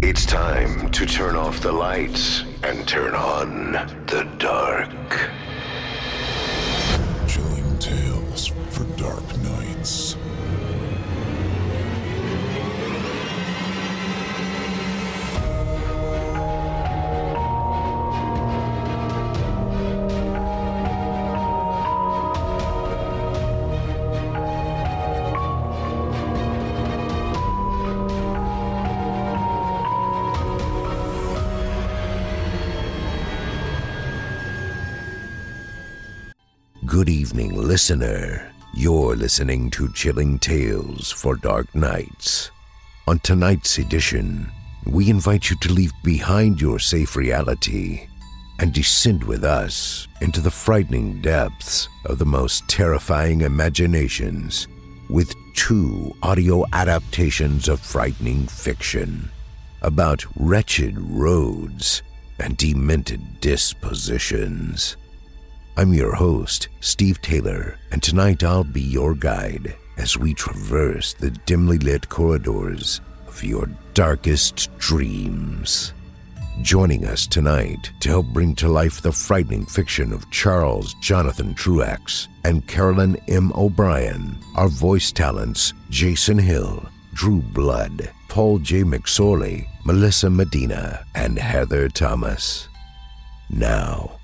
It's time to turn off the lights and turn on the dark. Good evening, listener. You're listening to Chilling Tales for Dark Nights. On tonight's edition, we invite you to leave behind your safe reality and descend with us into the frightening depths of the most terrifying imaginations with two audio adaptations of frightening fiction about wretched roads and demented dispositions. I'm your host, Steve Taylor, and tonight I'll be your guide as we traverse the dimly lit corridors of your darkest dreams. Joining us tonight to help bring to life the frightening fiction of Charles Jonathan Truax and Carolyn M. O'Brien are voice talents Jason Hill, Drew Blood, Paul J. McSorley, Melissa Medina, and Heather Thomas. Now,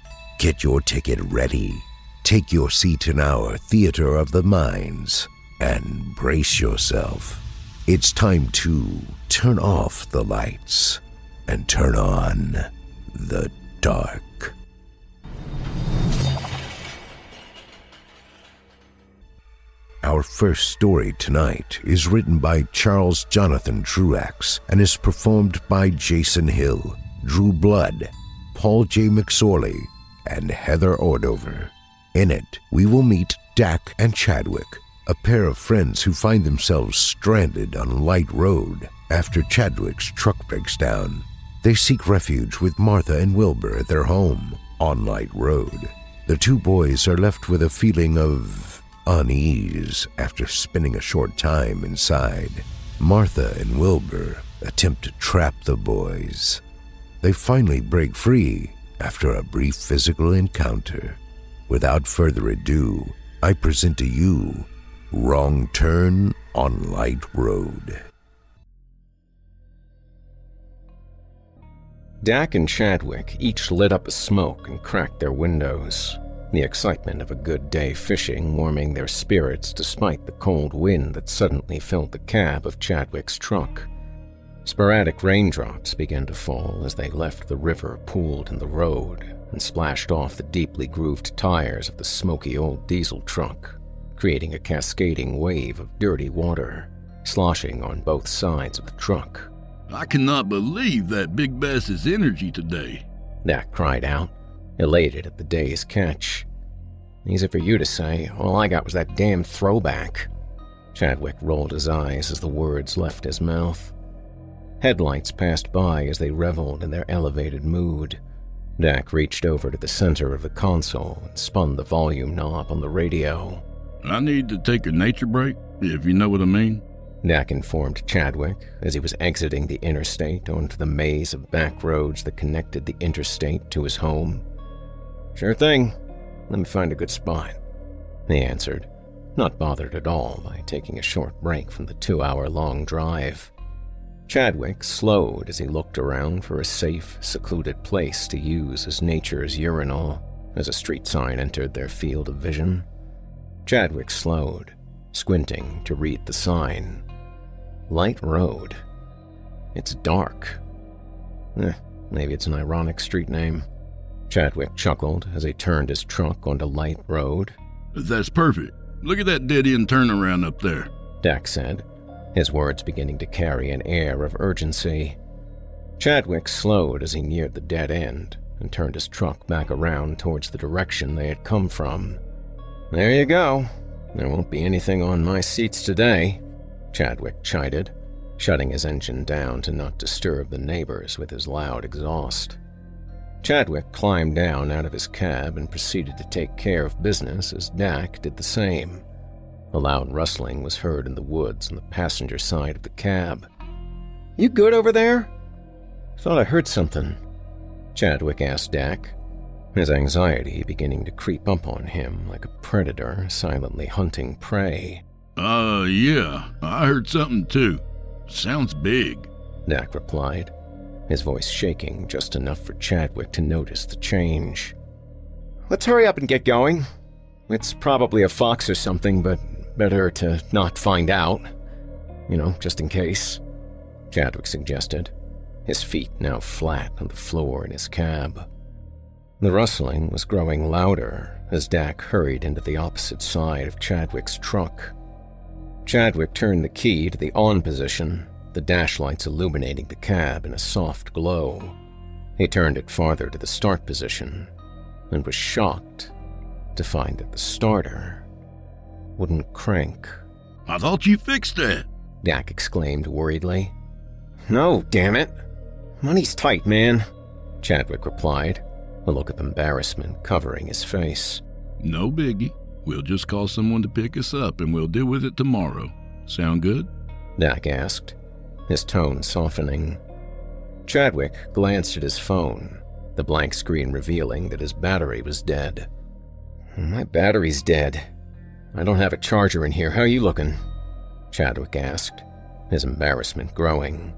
Get your ticket ready. Take your seat in our Theater of the Minds and brace yourself. It's time to turn off the lights and turn on the dark. Our first story tonight is written by Charles Jonathan Truax and is performed by Jason Hill, Drew Blood, Paul J. McSorley, and Heather Ordover. In it, we will meet Dak and Chadwick, a pair of friends who find themselves stranded on Light Road after Chadwick's truck breaks down. They seek refuge with Martha and Wilbur at their home on Light Road. The two boys are left with a feeling of unease after spending a short time inside. Martha and Wilbur attempt to trap the boys. They finally break free after a brief physical encounter. Without further ado, I present to you Wrong Turn on Light Road. Dak and Chadwick each lit up a smoke and cracked their windows. the excitement of a good day fishing warming their spirits despite the cold wind that suddenly filled the cab of Chadwick's truck. Sporadic raindrops began to fall as they left the river pooled in the road and splashed off the deeply grooved tires of the smoky old diesel truck, creating a cascading wave of dirty water, sloshing on both sides of the truck. I cannot believe that Big Bass's energy today. Dak cried out, elated at the day's catch. Easy for you to say, all I got was that damn throwback. Chadwick rolled his eyes as the words left his mouth. Headlights passed by as they reveled in their elevated mood. Dak reached over to the center of the console and spun the volume knob on the radio. I need to take a nature break, if you know what I mean. Dak informed Chadwick as he was exiting the interstate onto the maze of back roads that connected the interstate to his home. Sure thing. Let me find a good spot. He answered, not bothered at all by taking a short break from the two hour long drive. Chadwick slowed as he looked around for a safe, secluded place to use as nature's urinal as a street sign entered their field of vision. Chadwick slowed, squinting to read the sign. Light Road. It's dark. Eh, maybe it's an ironic street name. Chadwick chuckled as he turned his truck onto Light Road. That's perfect. Look at that dead end turnaround up there. Dak said, his words beginning to carry an air of urgency. Chadwick slowed as he neared the dead end and turned his truck back around towards the direction they had come from. There you go. There won't be anything on my seats today. Chadwick chided, shutting his engine down to not disturb the neighbors with his loud exhaust. Chadwick climbed down out of his cab and proceeded to take care of business as Dak did the same. A loud rustling was heard in the woods on the passenger side of the cab. You good over there? Thought I heard something. Chadwick asked Dak, his anxiety beginning to creep up on him like a predator silently hunting prey. Uh, yeah, I heard something too. Sounds big. Dak replied, his voice shaking just enough for Chadwick to notice the change. Let's hurry up and get going. It's probably a fox or something, but better to not find out. You know, just in case. Chadwick suggested, his feet now flat on the floor in his cab. The rustling was growing louder as Dak hurried into the opposite side of Chadwick's truck. Chadwick turned the key to the on position, the dash lights illuminating the cab in a soft glow. He turned it farther to the start position and was shocked to find that the starter wouldn't crank. I thought you fixed that. Dak exclaimed worriedly. No, damn it. Money's tight, man, Chadwick replied, a look of embarrassment covering his face. No biggie. We'll just call someone to pick us up and we'll deal with it tomorrow. Sound good? Dak asked, his tone softening. Chadwick glanced at his phone, the blank screen revealing that his battery was dead. My battery's dead. I don't have a charger in here. How are you looking? Chadwick asked, his embarrassment growing.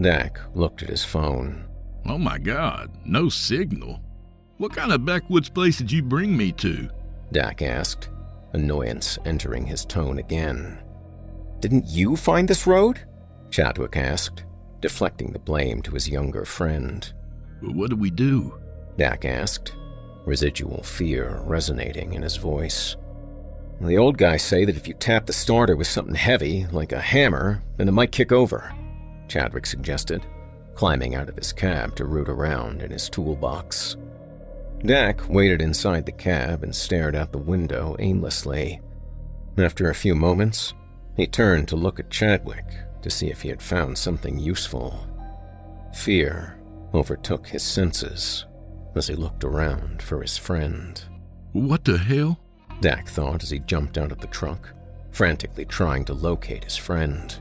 Dak looked at his phone. Oh my god, no signal. What kind of backwoods place did you bring me to? Dak asked, annoyance entering his tone again. Didn't you find this road? Chadwick asked, deflecting the blame to his younger friend. What do we do? Dak asked, residual fear resonating in his voice. The old guys say that if you tap the starter with something heavy, like a hammer, then it might kick over, Chadwick suggested, climbing out of his cab to root around in his toolbox. Dak waited inside the cab and stared out the window aimlessly. After a few moments, he turned to look at Chadwick to see if he had found something useful. Fear overtook his senses as he looked around for his friend. What the hell? Dak thought as he jumped out of the truck, frantically trying to locate his friend.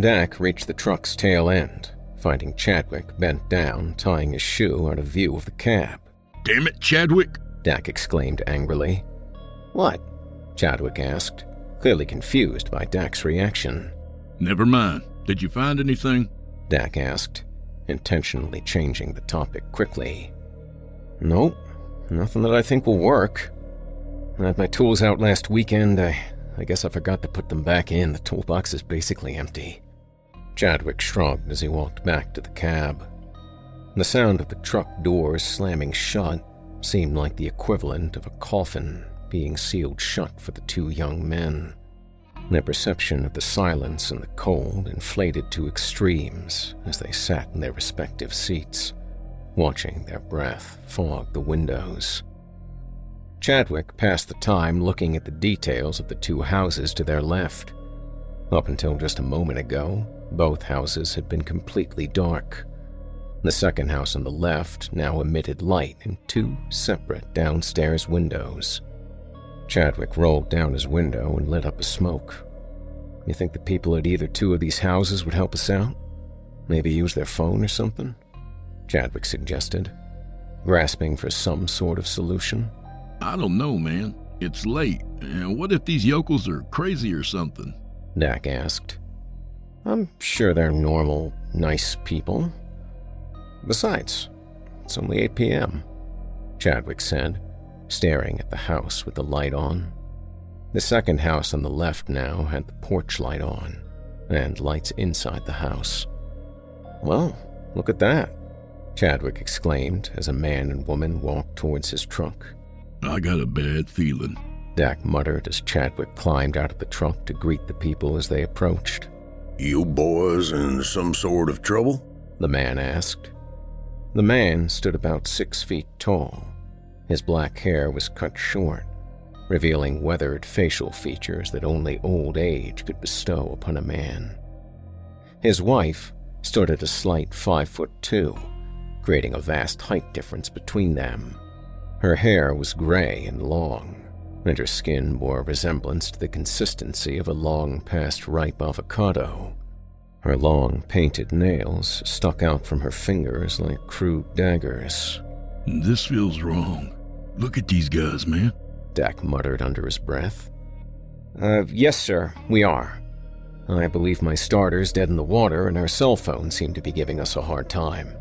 Dak reached the truck's tail end, finding Chadwick bent down, tying his shoe out of view of the cab. Damn it, Chadwick! Dak exclaimed angrily. What? Chadwick asked, clearly confused by Dak's reaction. Never mind. Did you find anything? Dak asked, intentionally changing the topic quickly. Nope. Nothing that I think will work. I had my tools out last weekend. I, I guess I forgot to put them back in. The toolbox is basically empty. Chadwick shrugged as he walked back to the cab. The sound of the truck doors slamming shut seemed like the equivalent of a coffin being sealed shut for the two young men. Their perception of the silence and the cold inflated to extremes as they sat in their respective seats, watching their breath fog the windows. Chadwick passed the time looking at the details of the two houses to their left. Up until just a moment ago, both houses had been completely dark. The second house on the left now emitted light in two separate downstairs windows. Chadwick rolled down his window and lit up a smoke. You think the people at either two of these houses would help us out? Maybe use their phone or something? Chadwick suggested, grasping for some sort of solution. I don't know, man. It's late. And what if these yokels are crazy or something? Dak asked. I'm sure they're normal, nice people. Besides, it's only 8 p.m., Chadwick said staring at the house with the light on. The second house on the left now had the porch light on, and lights inside the house. Well, look at that, Chadwick exclaimed as a man and woman walked towards his truck. I got a bad feeling, Dak muttered as Chadwick climbed out of the truck to greet the people as they approached. You boys in some sort of trouble? The man asked. The man stood about six feet tall, his black hair was cut short, revealing weathered facial features that only old age could bestow upon a man. His wife stood at a slight five foot two, creating a vast height difference between them. Her hair was gray and long, and her skin bore a resemblance to the consistency of a long past ripe avocado. Her long painted nails stuck out from her fingers like crude daggers. This feels wrong. Look at these guys, man. Dak muttered under his breath. Uh, yes, sir, we are. I believe my starter's dead in the water, and our cell phones seem to be giving us a hard time.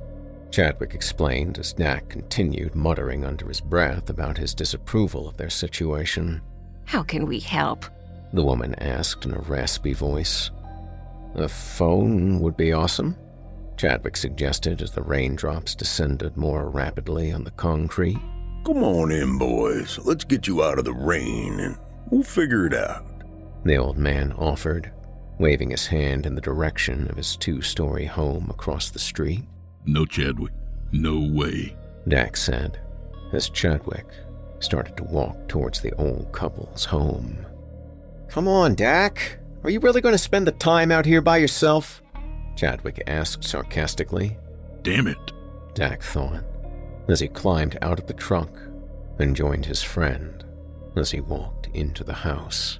Chadwick explained as Dak continued muttering under his breath about his disapproval of their situation. How can we help? The woman asked in a raspy voice. A phone would be awesome, Chadwick suggested as the raindrops descended more rapidly on the concrete. Come on in, boys. Let's get you out of the rain and we'll figure it out. The old man offered, waving his hand in the direction of his two story home across the street. No, Chadwick. No way. Dak said, as Chadwick started to walk towards the old couple's home. Come on, Dak. Are you really going to spend the time out here by yourself? Chadwick asked sarcastically. Damn it, Dak thought as he climbed out of the truck and joined his friend as he walked into the house.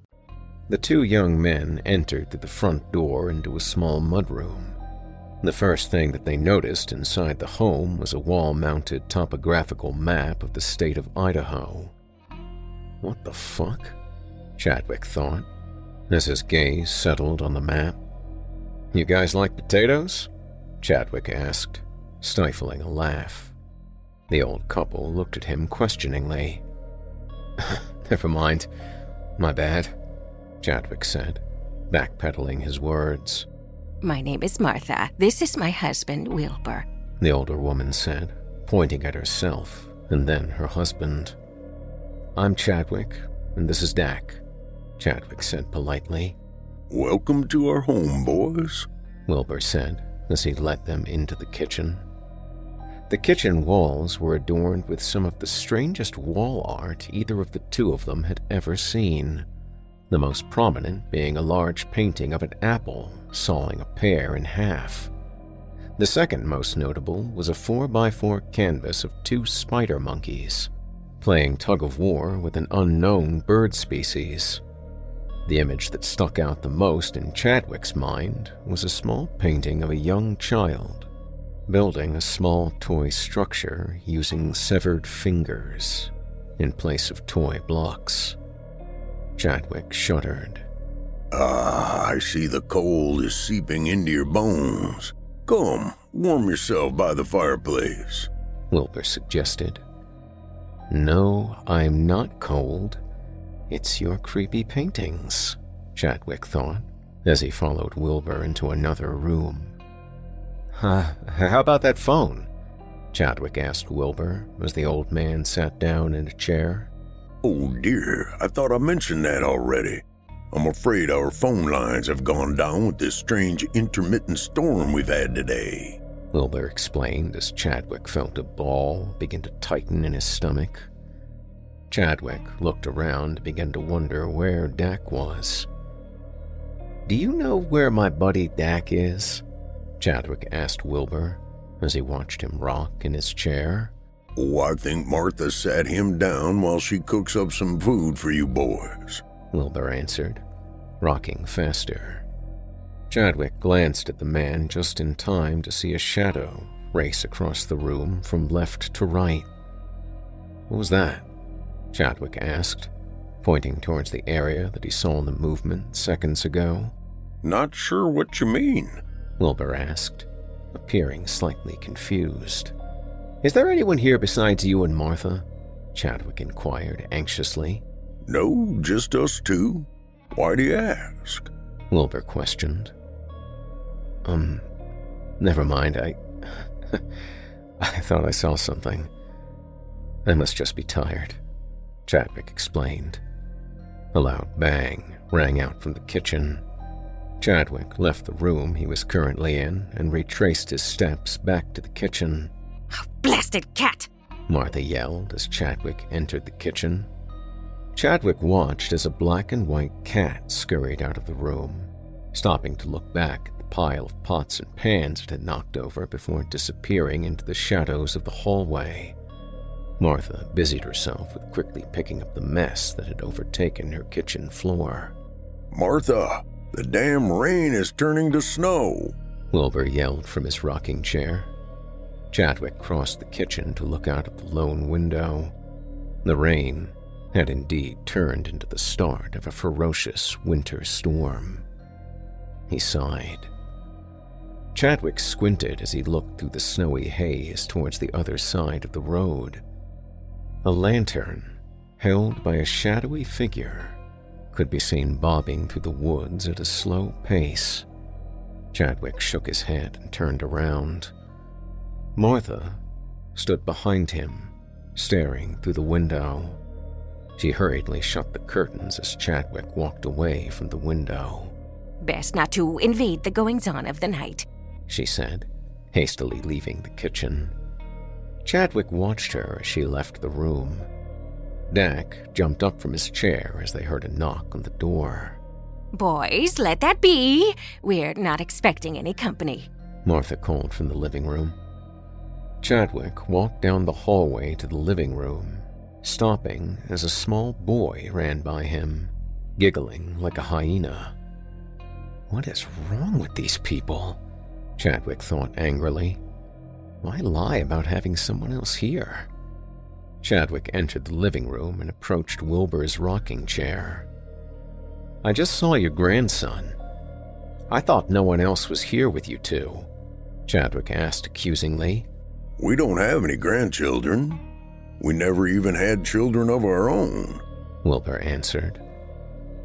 The two young men entered through the front door into a small mudroom. The first thing that they noticed inside the home was a wall mounted topographical map of the state of Idaho. What the fuck? Chadwick thought, as his gaze settled on the map. You guys like potatoes? Chadwick asked, stifling a laugh. The old couple looked at him questioningly. Never mind. My bad. Chadwick said, backpedaling his words. My name is Martha. This is my husband, Wilbur. The older woman said, pointing at herself and then her husband. I'm Chadwick, and this is Dak, Chadwick said politely. Welcome to our home, boys, Wilbur said as he led them into the kitchen. The kitchen walls were adorned with some of the strangest wall art either of the two of them had ever seen. The most prominent being a large painting of an apple sawing a pear in half. The second most notable was a 4x4 canvas of two spider monkeys playing tug of war with an unknown bird species. The image that stuck out the most in Chadwick's mind was a small painting of a young child building a small toy structure using severed fingers in place of toy blocks. Chadwick shuddered. Ah, I see the cold is seeping into your bones. Come, warm yourself by the fireplace, Wilbur suggested. No, I'm not cold. It's your creepy paintings, Chadwick thought, as he followed Wilbur into another room. Huh, how about that phone? Chadwick asked Wilbur as the old man sat down in a chair. Oh dear, I thought I mentioned that already. I'm afraid our phone lines have gone down with this strange intermittent storm we've had today. Wilbur explained as Chadwick felt a ball begin to tighten in his stomach. Chadwick looked around and began to wonder where Dak was. Do you know where my buddy Dak is? Chadwick asked Wilbur as he watched him rock in his chair. Oh, I think Martha sat him down while she cooks up some food for you boys, Wilbur answered, rocking faster. Chadwick glanced at the man just in time to see a shadow race across the room from left to right. What was that? Chadwick asked, pointing towards the area that he saw in the movement seconds ago. Not sure what you mean, Wilbur asked, appearing slightly confused. Is there anyone here besides you and Martha? Chadwick inquired anxiously. No, just us two. Why do you ask? Wilbur questioned. Um, never mind. I. I thought I saw something. I must just be tired, Chadwick explained. A loud bang rang out from the kitchen. Chadwick left the room he was currently in and retraced his steps back to the kitchen. Oh, blasted cat! Martha yelled as Chadwick entered the kitchen. Chadwick watched as a black and white cat scurried out of the room, stopping to look back at the pile of pots and pans it had knocked over before disappearing into the shadows of the hallway. Martha busied herself with quickly picking up the mess that had overtaken her kitchen floor. Martha, the damn rain is turning to snow, Wilbur yelled from his rocking chair. Chadwick crossed the kitchen to look out of the lone window. The rain had indeed turned into the start of a ferocious winter storm. He sighed. Chadwick squinted as he looked through the snowy haze towards the other side of the road. A lantern, held by a shadowy figure, could be seen bobbing through the woods at a slow pace. Chadwick shook his head and turned around. Martha stood behind him, staring through the window. She hurriedly shut the curtains as Chadwick walked away from the window. Best not to invade the goings on of the night, she said, hastily leaving the kitchen. Chadwick watched her as she left the room. Dak jumped up from his chair as they heard a knock on the door. Boys, let that be. We're not expecting any company, Martha called from the living room. Chadwick walked down the hallway to the living room, stopping as a small boy ran by him, giggling like a hyena. What is wrong with these people? Chadwick thought angrily. Why lie about having someone else here? Chadwick entered the living room and approached Wilbur's rocking chair. I just saw your grandson. I thought no one else was here with you two, Chadwick asked accusingly. We don't have any grandchildren. We never even had children of our own, Wilbur answered.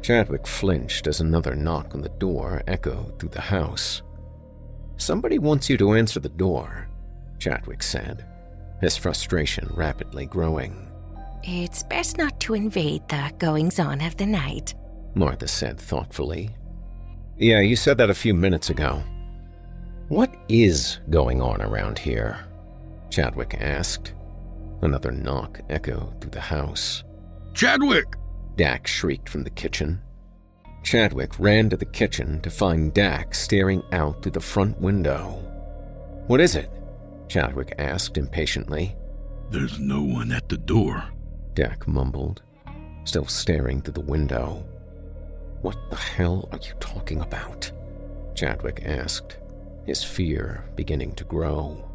Chadwick flinched as another knock on the door echoed through the house. Somebody wants you to answer the door, Chadwick said, his frustration rapidly growing. It's best not to invade the goings on of the night, Martha said thoughtfully. Yeah, you said that a few minutes ago. What is going on around here? Chadwick asked. Another knock echoed through the house. Chadwick! Dak shrieked from the kitchen. Chadwick ran to the kitchen to find Dak staring out through the front window. What is it? Chadwick asked impatiently. There's no one at the door, Dak mumbled, still staring through the window. What the hell are you talking about? Chadwick asked, his fear beginning to grow.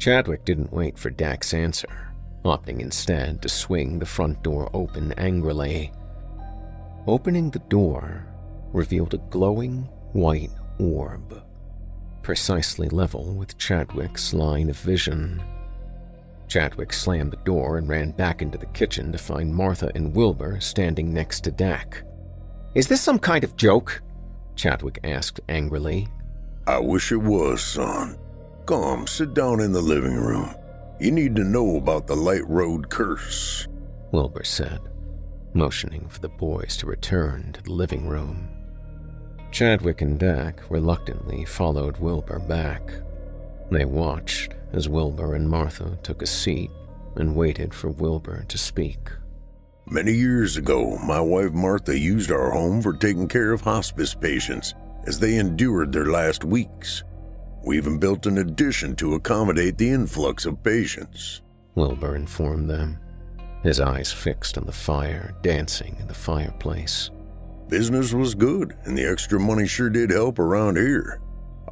Chadwick didn't wait for Dak's answer, opting instead to swing the front door open angrily. Opening the door revealed a glowing white orb, precisely level with Chadwick's line of vision. Chadwick slammed the door and ran back into the kitchen to find Martha and Wilbur standing next to Dak. Is this some kind of joke? Chadwick asked angrily. I wish it was, son. Come, sit down in the living room. You need to know about the Light Road curse, Wilbur said, motioning for the boys to return to the living room. Chadwick and Dak reluctantly followed Wilbur back. They watched as Wilbur and Martha took a seat and waited for Wilbur to speak. Many years ago, my wife Martha used our home for taking care of hospice patients as they endured their last weeks. We even built an addition to accommodate the influx of patients. Wilbur informed them, his eyes fixed on the fire dancing in the fireplace. Business was good, and the extra money sure did help around here.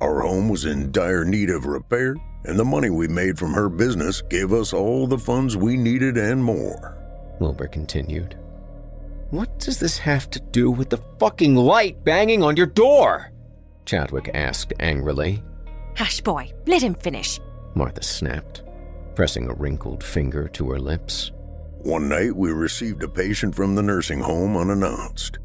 Our home was in dire need of repair, and the money we made from her business gave us all the funds we needed and more. Wilbur continued. What does this have to do with the fucking light banging on your door? Chadwick asked angrily. Hush, boy, let him finish. Martha snapped, pressing a wrinkled finger to her lips. One night we received a patient from the nursing home unannounced.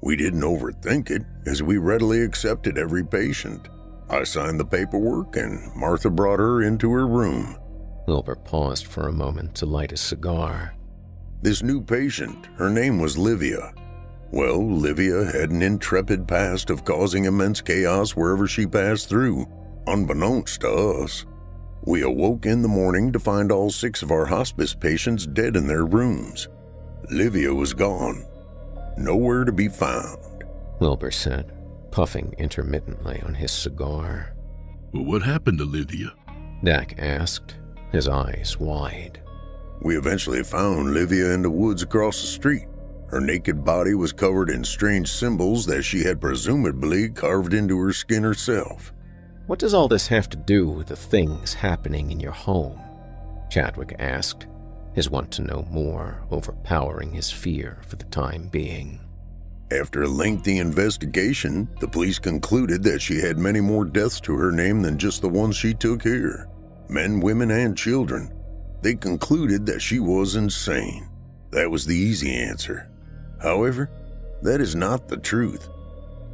We didn't overthink it, as we readily accepted every patient. I signed the paperwork, and Martha brought her into her room. Wilbur paused for a moment to light a cigar. This new patient, her name was Livia. Well, Livia had an intrepid past of causing immense chaos wherever she passed through, unbeknownst to us. We awoke in the morning to find all six of our hospice patients dead in their rooms. Livia was gone. Nowhere to be found. Wilbur said, puffing intermittently on his cigar. Well, what happened to Livia? Dak asked, his eyes wide. We eventually found Livia in the woods across the street. Her naked body was covered in strange symbols that she had presumably carved into her skin herself. What does all this have to do with the things happening in your home? Chadwick asked, his want to know more overpowering his fear for the time being. After a lengthy investigation, the police concluded that she had many more deaths to her name than just the ones she took here men, women, and children. They concluded that she was insane. That was the easy answer. However, that is not the truth.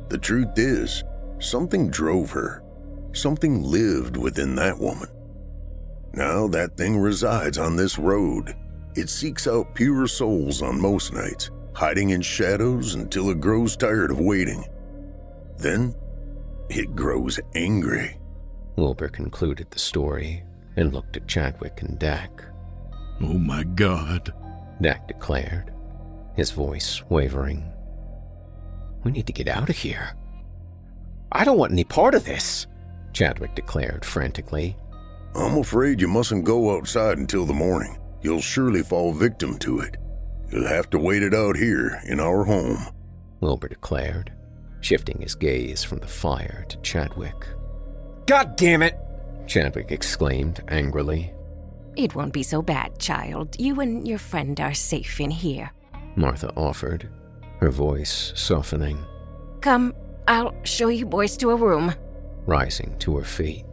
The truth is, something drove her. Something lived within that woman. Now that thing resides on this road. It seeks out pure souls on most nights, hiding in shadows until it grows tired of waiting. Then, it grows angry. Wilbur concluded the story and looked at Chadwick and Dak. Oh my God, Dak declared, his voice wavering. We need to get out of here. I don't want any part of this, Chadwick declared frantically. I'm afraid you mustn't go outside until the morning. You'll surely fall victim to it. You'll have to wait it out here in our home, Wilbur declared, shifting his gaze from the fire to Chadwick. God damn it! Chadwick exclaimed angrily. It won't be so bad, child. You and your friend are safe in here. Martha offered, her voice softening. Come, I'll show you boys to a room. Rising to her feet.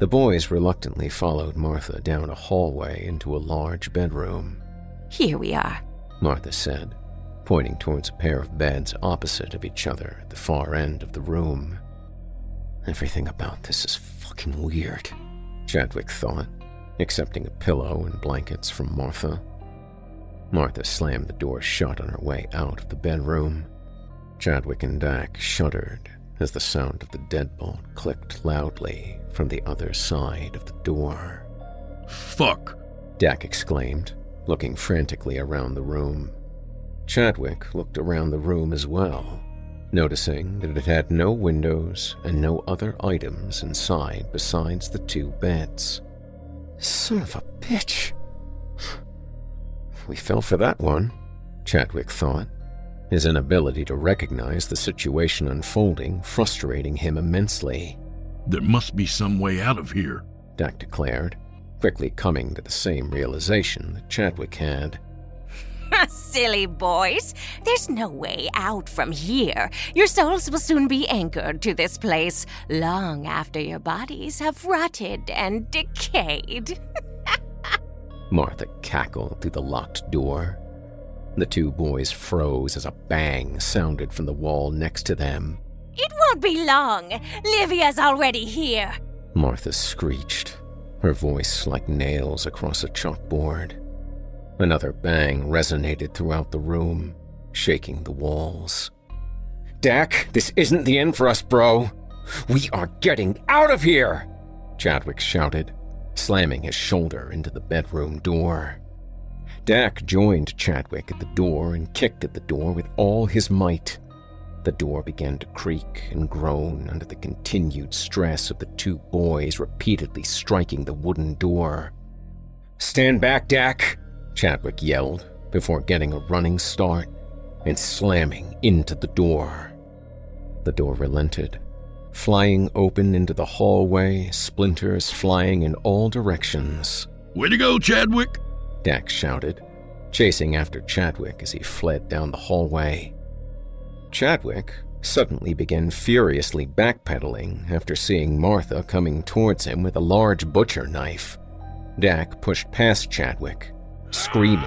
The boys reluctantly followed Martha down a hallway into a large bedroom. Here we are, Martha said, pointing towards a pair of beds opposite of each other at the far end of the room. Everything about this is fucking weird, Chadwick thought, accepting a pillow and blankets from Martha. Martha slammed the door shut on her way out of the bedroom. Chadwick and Dak shuddered as the sound of the deadbolt clicked loudly from the other side of the door. Fuck! Dak exclaimed, looking frantically around the room. Chadwick looked around the room as well, noticing that it had no windows and no other items inside besides the two beds. Son of a bitch! We fell for that one, Chadwick thought, his inability to recognize the situation unfolding frustrating him immensely. There must be some way out of here, Dak declared, quickly coming to the same realization that Chadwick had. Silly boys. There's no way out from here. Your souls will soon be anchored to this place long after your bodies have rotted and decayed. Martha cackled through the locked door. The two boys froze as a bang sounded from the wall next to them. It won't be long. Livia's already here. Martha screeched, her voice like nails across a chalkboard. Another bang resonated throughout the room, shaking the walls. Dak, this isn't the end for us, bro. We are getting out of here! Chadwick shouted, slamming his shoulder into the bedroom door. Dak joined Chadwick at the door and kicked at the door with all his might. The door began to creak and groan under the continued stress of the two boys repeatedly striking the wooden door. Stand back, Dak! Chadwick yelled before getting a running start and slamming into the door. The door relented, flying open into the hallway, splinters flying in all directions. Way to go, Chadwick! Dak shouted, chasing after Chadwick as he fled down the hallway. Chadwick suddenly began furiously backpedaling after seeing Martha coming towards him with a large butcher knife. Dak pushed past Chadwick, screaming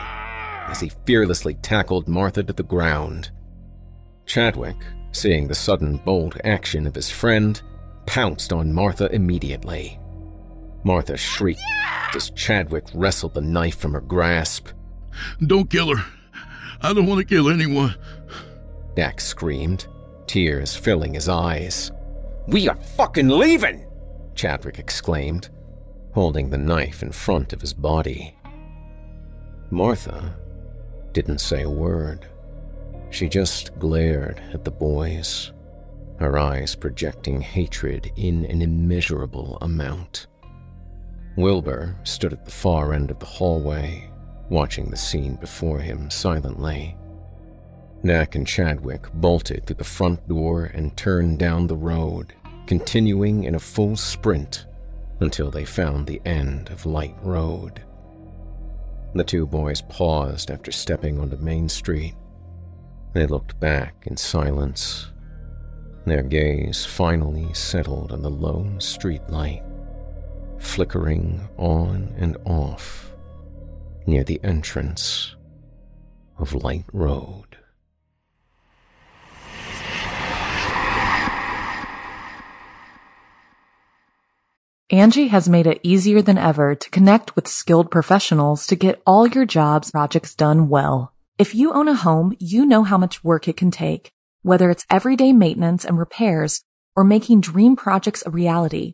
as he fearlessly tackled Martha to the ground. Chadwick, seeing the sudden bold action of his friend, pounced on Martha immediately. Martha shrieked as Chadwick wrestled the knife from her grasp. Don't kill her. I don't want to kill anyone. Dak screamed, tears filling his eyes. We are fucking leaving! Chadwick exclaimed, holding the knife in front of his body. Martha didn't say a word. She just glared at the boys, her eyes projecting hatred in an immeasurable amount. Wilbur stood at the far end of the hallway, watching the scene before him silently. Dak and Chadwick bolted through the front door and turned down the road, continuing in a full sprint until they found the end of Light Road. The two boys paused after stepping onto Main Street. They looked back in silence. Their gaze finally settled on the lone streetlight, flickering on and off near the entrance of Light Road. Angi has made it easier than ever to connect with skilled professionals to get all your jobs projects done well. If you own a home, you know how much work it can take, whether it's everyday maintenance and repairs or making dream projects a reality.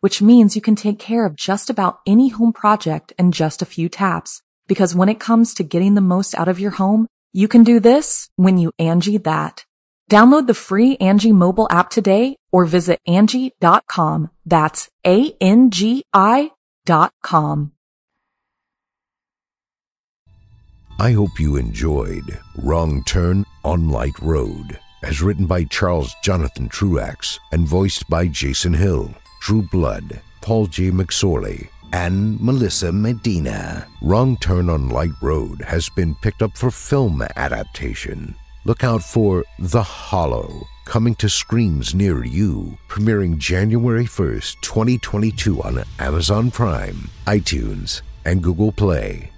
which means you can take care of just about any home project in just a few taps. Because when it comes to getting the most out of your home, you can do this when you Angi that. Download the free Angi mobile app today or visit Angi.com. That's A-N-G-I dot com. I hope you enjoyed Wrong Turn on Light Road, as written by Charles Jonathan Truax and voiced by Jason Hill. Drew Blood, Paul J. McSorley, and Melissa Medina. Wrong Turn on Light Road has been picked up for film adaptation. Look out for The Hollow, coming to screens near you, premiering January 1st, 2022 on Amazon Prime, iTunes, and Google Play.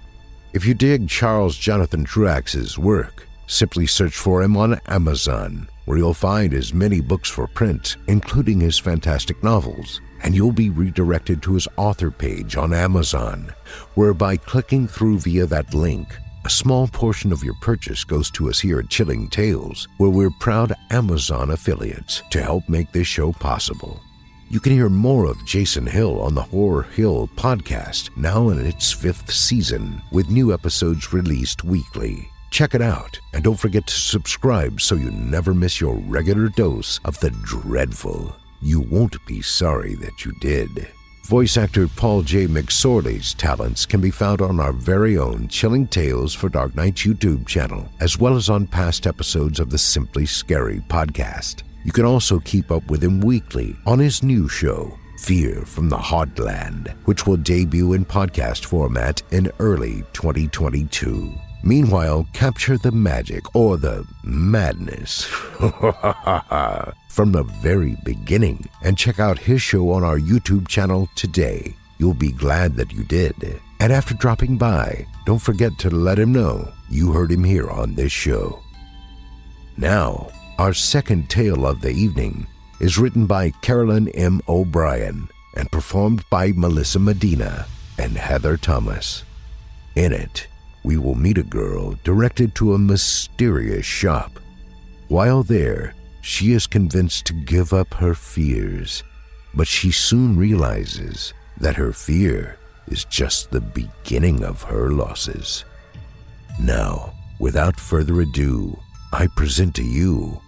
If you dig Charles Jonathan Truax's work, simply search for him on Amazon, where you'll find his many books for print, including his fantastic novels, and you'll be redirected to his author page on Amazon, where by clicking through via that link, a small portion of your purchase goes to us here at Chilling Tales, where we're proud Amazon affiliates to help make this show possible. You can hear more of Jason Hill on the Horror Hill podcast, now in its fifth season, with new episodes released weekly. Check it out, and don't forget to subscribe so you never miss your regular dose of the dreadful. You won't be sorry that you did. Voice actor Paul J. McSorley's talents can be found on our very own Chilling Tales for Dark Nights YouTube channel, as well as on past episodes of the Simply Scary podcast. You can also keep up with him weekly on his new show, Fear from the Heartland, which will debut in podcast format in early 2022. Meanwhile, capture the magic or the madness from the very beginning and check out his show on our YouTube channel today. You'll be glad that you did. And after dropping by, don't forget to let him know you heard him here on this show. Now, our second tale of the evening is written by Carolyn M. O'Brien and performed by Melissa Medina and Heather Thomas. In it, we will meet a girl directed to a mysterious shop. While there, she is convinced to give up her fears, but she soon realizes that her fear is just the beginning of her losses. Now, without further ado, I present to you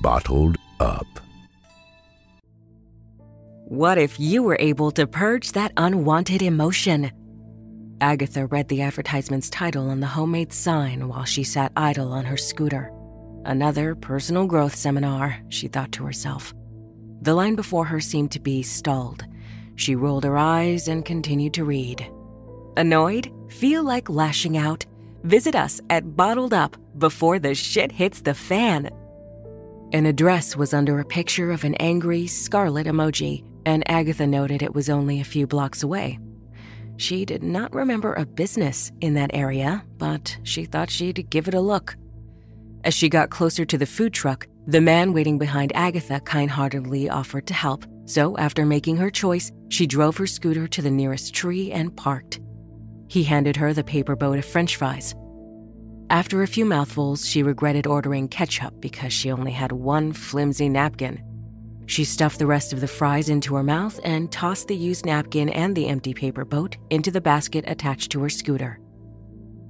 Bottled Up. What if you were able to purge that unwanted emotion? Agatha read the advertisement's title on the homemade sign while she sat idle on her scooter. Another personal growth seminar, she thought to herself. The line before her seemed to be stalled. She rolled her eyes and continued to read. Annoyed? Feel like lashing out? Visit us at Bottled Up before the shit hits the fan. An address was under a picture of an angry, scarlet emoji, and Agatha noted it was only a few blocks away. She did not remember a business in that area, but she thought she'd give it a look. As she got closer to the food truck, the man waiting behind Agatha kind heartedly offered to help, so after making her choice, she drove her scooter to the nearest tree and parked. He handed her the paper boat of french fries. After a few mouthfuls, she regretted ordering ketchup because she only had one flimsy napkin. She stuffed the rest of the fries into her mouth and tossed the used napkin and the empty paper boat into the basket attached to her scooter.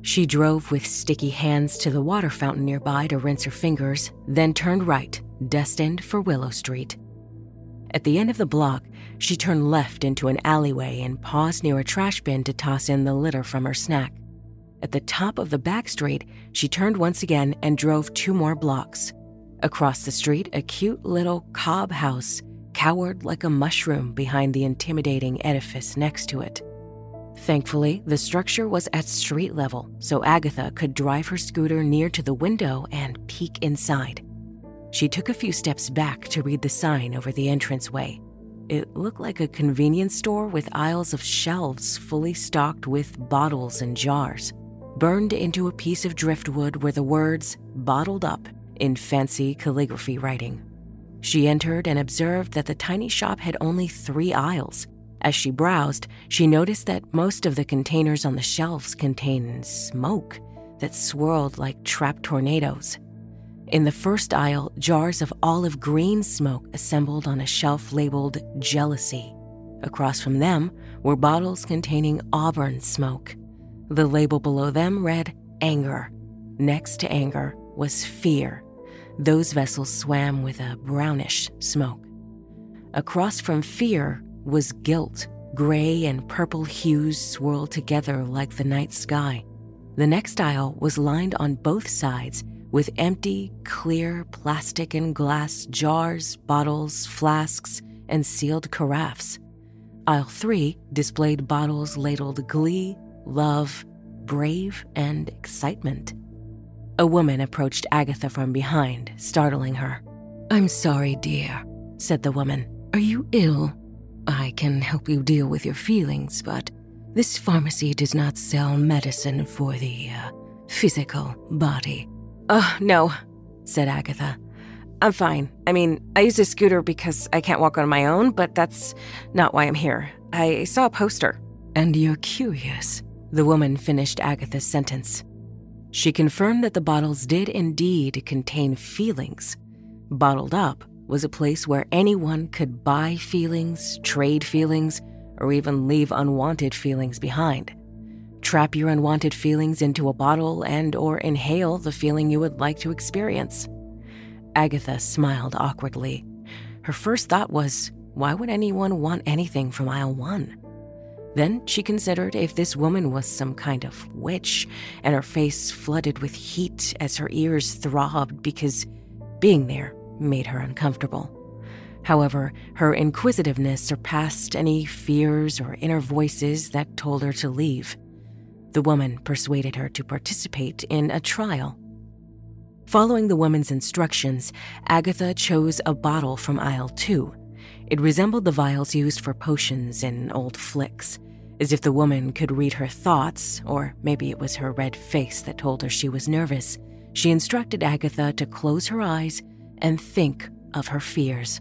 She drove with sticky hands to the water fountain nearby to rinse her fingers, then turned right, destined for Willow Street. At the end of the block, she turned left into an alleyway and paused near a trash bin to toss in the litter from her snack. At the top of the back street, she turned once again and drove two more blocks. Across the street, a cute little cob house cowered like a mushroom behind the intimidating edifice next to it. Thankfully, the structure was at street level, so Agatha could drive her scooter near to the window and peek inside. She took a few steps back to read the sign over the entranceway. It looked like a convenience store with aisles of shelves fully stocked with bottles and jars. Burned into a piece of driftwood were the words, bottled up, in fancy calligraphy writing. She entered and observed that the tiny shop had only three aisles. As she browsed, she noticed that most of the containers on the shelves contained smoke that swirled like trapped tornadoes. In the first aisle, jars of olive green smoke assembled on a shelf labeled Jealousy. Across from them were bottles containing auburn smoke. The label below them read Anger. Next to anger was fear. Those vessels swam with a brownish smoke. Across from fear was guilt. Gray and purple hues swirled together like the night sky. The next aisle was lined on both sides with empty, clear plastic and glass jars, bottles, flasks, and sealed carafes. Aisle 3 displayed bottles labeled Glee, Love, Brave, and Excitement. A woman approached Agatha from behind, startling her. I'm sorry, dear, said the woman. Are you ill? I can help you deal with your feelings, but this pharmacy does not sell medicine for the uh, physical body. Oh, no, said Agatha. I'm fine. I mean, I use a scooter because I can't walk on my own, but that's not why I'm here. I saw a poster. And you're curious. The woman finished Agatha's sentence. She confirmed that the bottles did indeed contain feelings. Bottled Up was a place where anyone could buy feelings, trade feelings, or even leave unwanted feelings behind. Trap your unwanted feelings into a bottle and or inhale the feeling you would like to experience. Agatha smiled awkwardly. Her first thought was, why would anyone want anything from aisle 1? Then she considered if this woman was some kind of witch, and her face flooded with heat as her ears throbbed because being there made her uncomfortable. However, her inquisitiveness surpassed any fears or inner voices that told her to leave. The woman persuaded her to participate in a trial. Following the woman's instructions, Agatha chose a bottle from aisle two. It resembled the vials used for potions in old flicks, as if the woman could read her thoughts, or maybe it was her red face that told her she was nervous. She instructed Agatha to close her eyes and think of her fears.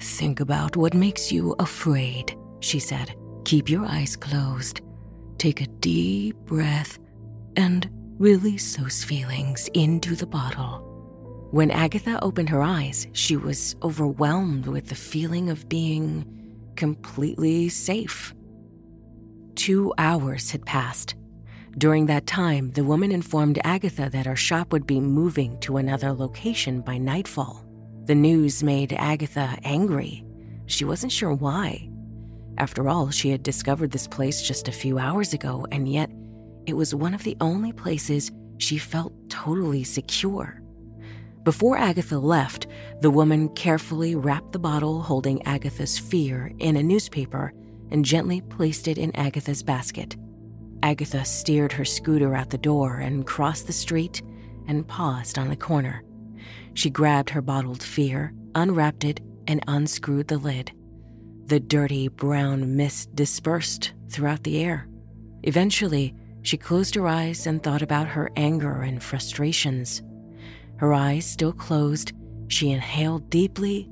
Think about what makes you afraid, she said. Keep your eyes closed. Take a deep breath and release those feelings into the bottle. When Agatha opened her eyes, she was overwhelmed with the feeling of being completely safe. Two hours had passed. During that time, the woman informed Agatha that her shop would be moving to another location by nightfall. The news made Agatha angry. She wasn't sure why. After all, she had discovered this place just a few hours ago, and yet it was one of the only places she felt totally secure. Before Agatha left, the woman carefully wrapped the bottle holding Agatha's fear in a newspaper and gently placed it in Agatha's basket. Agatha steered her scooter out the door and crossed the street and paused on the corner. She grabbed her bottled fear, unwrapped it, and unscrewed the lid. The dirty brown mist dispersed throughout the air. Eventually, she closed her eyes and thought about her anger and frustrations. Her eyes still closed, she inhaled deeply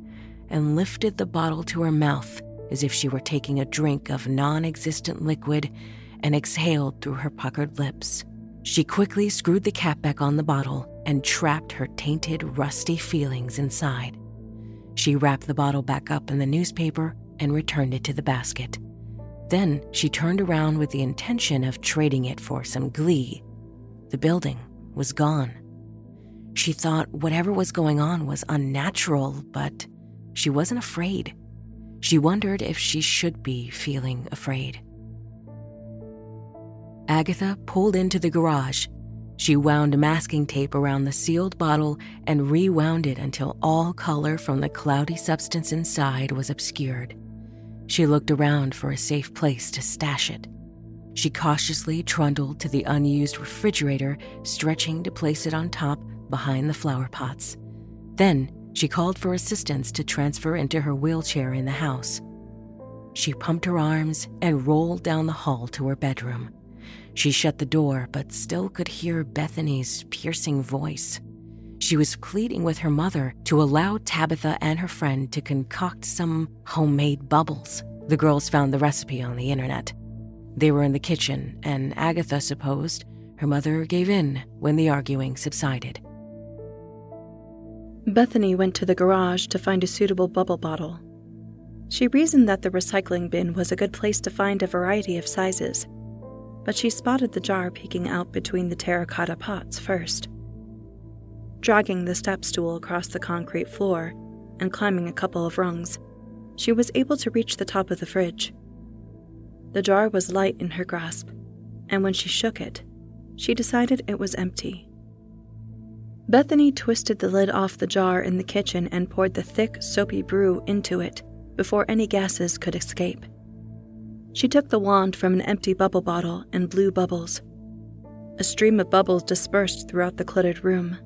and lifted the bottle to her mouth as if she were taking a drink of non existent liquid and exhaled through her puckered lips. She quickly screwed the cap back on the bottle and trapped her tainted, rusty feelings inside. She wrapped the bottle back up in the newspaper and returned it to the basket. Then she turned around with the intention of trading it for some glee. The building was gone. She thought whatever was going on was unnatural, but she wasn't afraid. She wondered if she should be feeling afraid. Agatha pulled into the garage. She wound masking tape around the sealed bottle and rewound it until all color from the cloudy substance inside was obscured. She looked around for a safe place to stash it. She cautiously trundled to the unused refrigerator, stretching to place it on top behind the flower pots. Then she called for assistance to transfer into her wheelchair in the house. She pumped her arms and rolled down the hall to her bedroom. She shut the door, but still could hear Bethany's piercing voice. She was pleading with her mother to allow Tabitha and her friend to concoct some homemade bubbles. The girls found the recipe on the internet. They were in the kitchen, and Agatha supposed her mother gave in when the arguing subsided. Bethany went to the garage to find a suitable bubble bottle. She reasoned that the recycling bin was a good place to find a variety of sizes, but she spotted the jar peeking out between the terracotta pots first. Dragging the step stool across the concrete floor and climbing a couple of rungs, she was able to reach the top of the fridge. The jar was light in her grasp, and when she shook it, she decided it was empty. Bethany twisted the lid off the jar in the kitchen and poured the thick, soapy brew into it before any gases could escape. She took the wand from an empty bubble bottle and blew bubbles. A stream of bubbles dispersed throughout the cluttered room.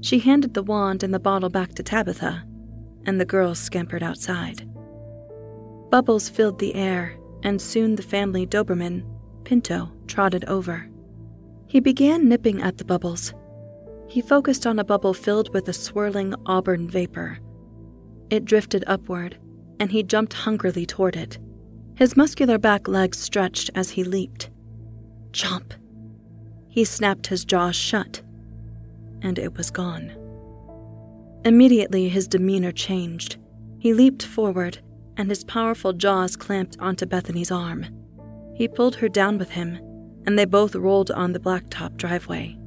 She handed the wand and the bottle back to Tabitha, and the girls scampered outside. Bubbles filled the air, and soon the family Doberman, Pinto, trotted over. He began nipping at the bubbles. He focused on a bubble filled with a swirling auburn vapor. It drifted upward, and he jumped hungrily toward it. His muscular back legs stretched as he leaped. Jump! He snapped his jaws shut, and it was gone. Immediately, his demeanor changed. He leaped forward, and his powerful jaws clamped onto Bethany's arm. He pulled her down with him, and they both rolled on the blacktop driveway.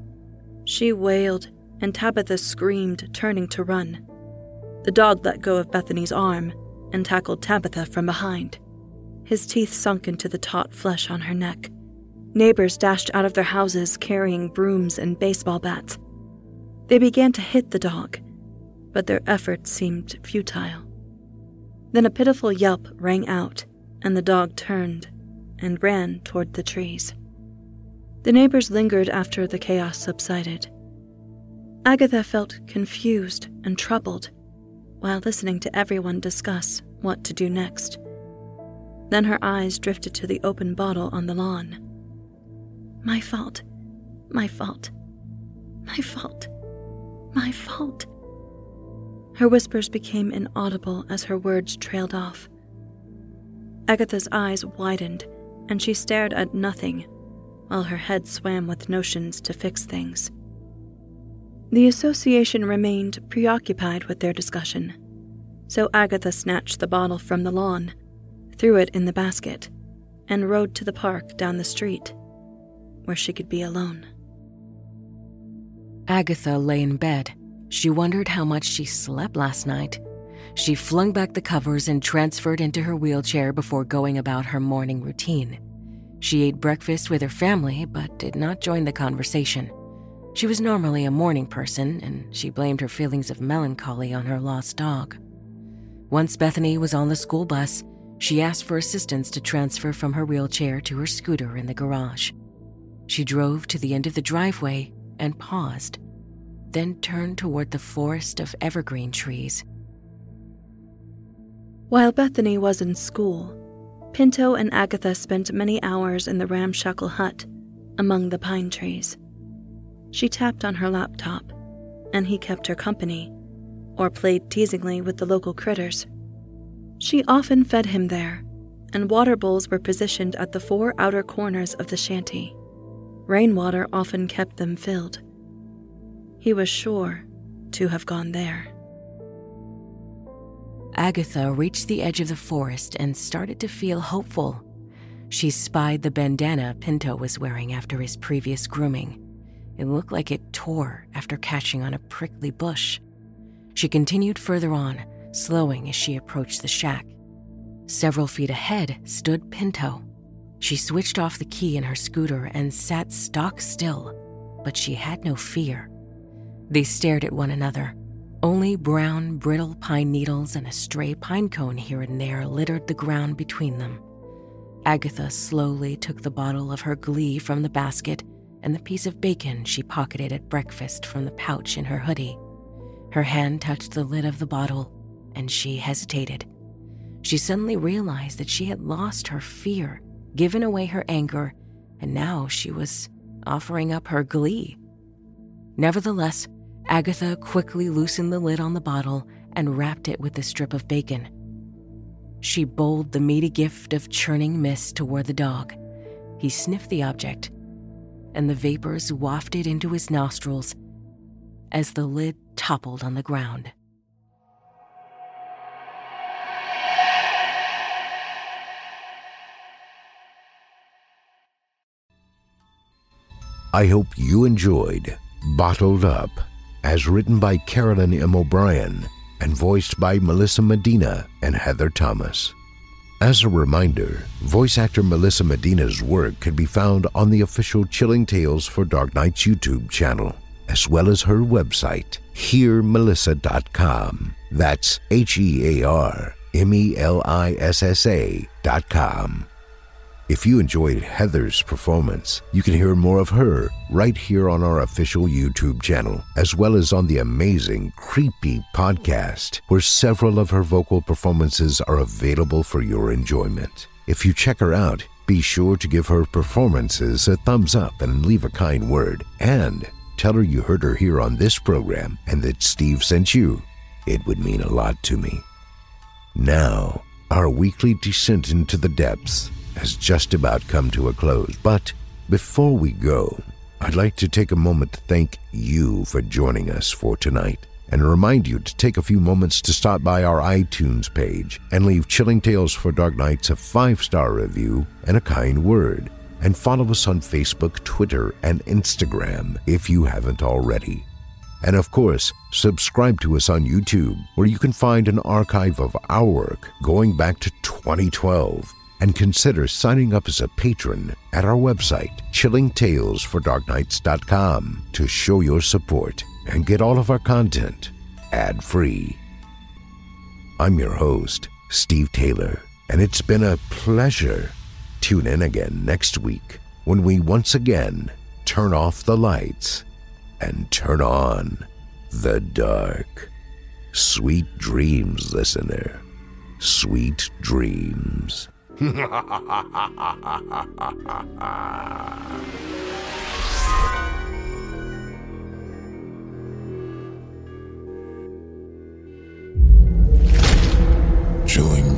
She wailed, and Tabitha screamed, turning to run. The dog let go of Bethany's arm and tackled Tabitha from behind. His teeth sunk into the taut flesh on her neck. Neighbors dashed out of their houses carrying brooms and baseball bats. They began to hit the dog, but their efforts seemed futile. Then a pitiful yelp rang out, and the dog turned and ran toward the trees. The neighbors lingered after the chaos subsided. Agatha felt confused and troubled while listening to everyone discuss what to do next. Then her eyes drifted to the open bottle on the lawn. My fault. My fault. My fault. My fault. Her whispers became inaudible as her words trailed off. Agatha's eyes widened, and she stared at nothing, while her head swam with notions to fix things. The association remained preoccupied with their discussion, so Agatha snatched the bottle from the lawn, threw it in the basket, and rode to the park down the street, where she could be alone. Agatha lay in bed. She wondered how much she slept last night. She flung back the covers and transferred into her wheelchair before going about her morning routine. She ate breakfast with her family, but did not join the conversation. She was normally a morning person, and she blamed her feelings of melancholy on her lost dog. Once Bethany was on the school bus, she asked for assistance to transfer from her wheelchair to her scooter in the garage. She drove to the end of the driveway and paused, then turned toward the forest of evergreen trees. While Bethany was in school, Pinto and Agatha spent many hours in the ramshackle hut among the pine trees. She tapped on her laptop, and he kept her company, or played teasingly with the local critters. She often fed him there, and water bowls were positioned at the four outer corners of the shanty. Rainwater often kept them filled. He was sure to have gone there. Agatha reached the edge of the forest and started to feel hopeful. She spied the bandana Pinto was wearing after his previous grooming. It looked like it tore after catching on a prickly bush. She continued further on, slowing as she approached the shack. Several feet ahead stood Pinto. She switched off the key in her scooter and sat stock still, but she had no fear. They stared at one another. Only brown, brittle pine needles and a stray pine cone here and there littered the ground between them. Agatha slowly took the bottle of her glee from the basket and the piece of bacon she pocketed at breakfast from the pouch in her hoodie. Her hand touched the lid of the bottle, and she hesitated. She suddenly realized that she had lost her fear, given away her anger, and now she was offering up her glee. Nevertheless, Agatha quickly loosened the lid on the bottle and wrapped it with a strip of bacon. She bowled the meaty gift of churning mist toward the dog. He sniffed the object and the vapors wafted into his nostrils as the lid toppled on the ground. I hope you enjoyed Bottled Up, as written by Carolyn M. O'Brien and voiced by Melissa Medina and Heather Thomas. As a reminder, voice actor Melissa Medina's work can be found on the official Chilling Tales for Dark Nights YouTube channel, as well as her website, hearmelissa.com. That's H E A R M E L I S S A.com. If you enjoyed Heather's performance, you can hear more of her right here on our official YouTube channel, as well as on the amazing Creepy podcast, where several of her vocal performances are available for your enjoyment. If you check her out, be sure to give her performances a thumbs up and leave a kind word. And tell her you heard her here on this program and that Steve sent you. It would mean a lot to me. Now, our weekly descent into the depths has just about come to a close. But before we go, I'd like to take a moment to thank you for joining us for tonight and remind you to take a few moments to stop by our iTunes page and leave Chilling Tales for Dark Nights a five star review and a kind word. And follow us on Facebook, Twitter, and Instagram if you haven't already. And of course, subscribe to us on YouTube, where you can find an archive of our work going back to 2012 and consider signing up as a patron at our website, chillingtalesfordarknights.com, to show your support and get all of our content ad free. I'm your host, Steve Taylor, and it's been a pleasure. Tune in again next week when we once again turn off the lights and turn on the dark. Sweet dreams, listener. Sweet dreams. Chilling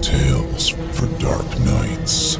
tales for dark nights.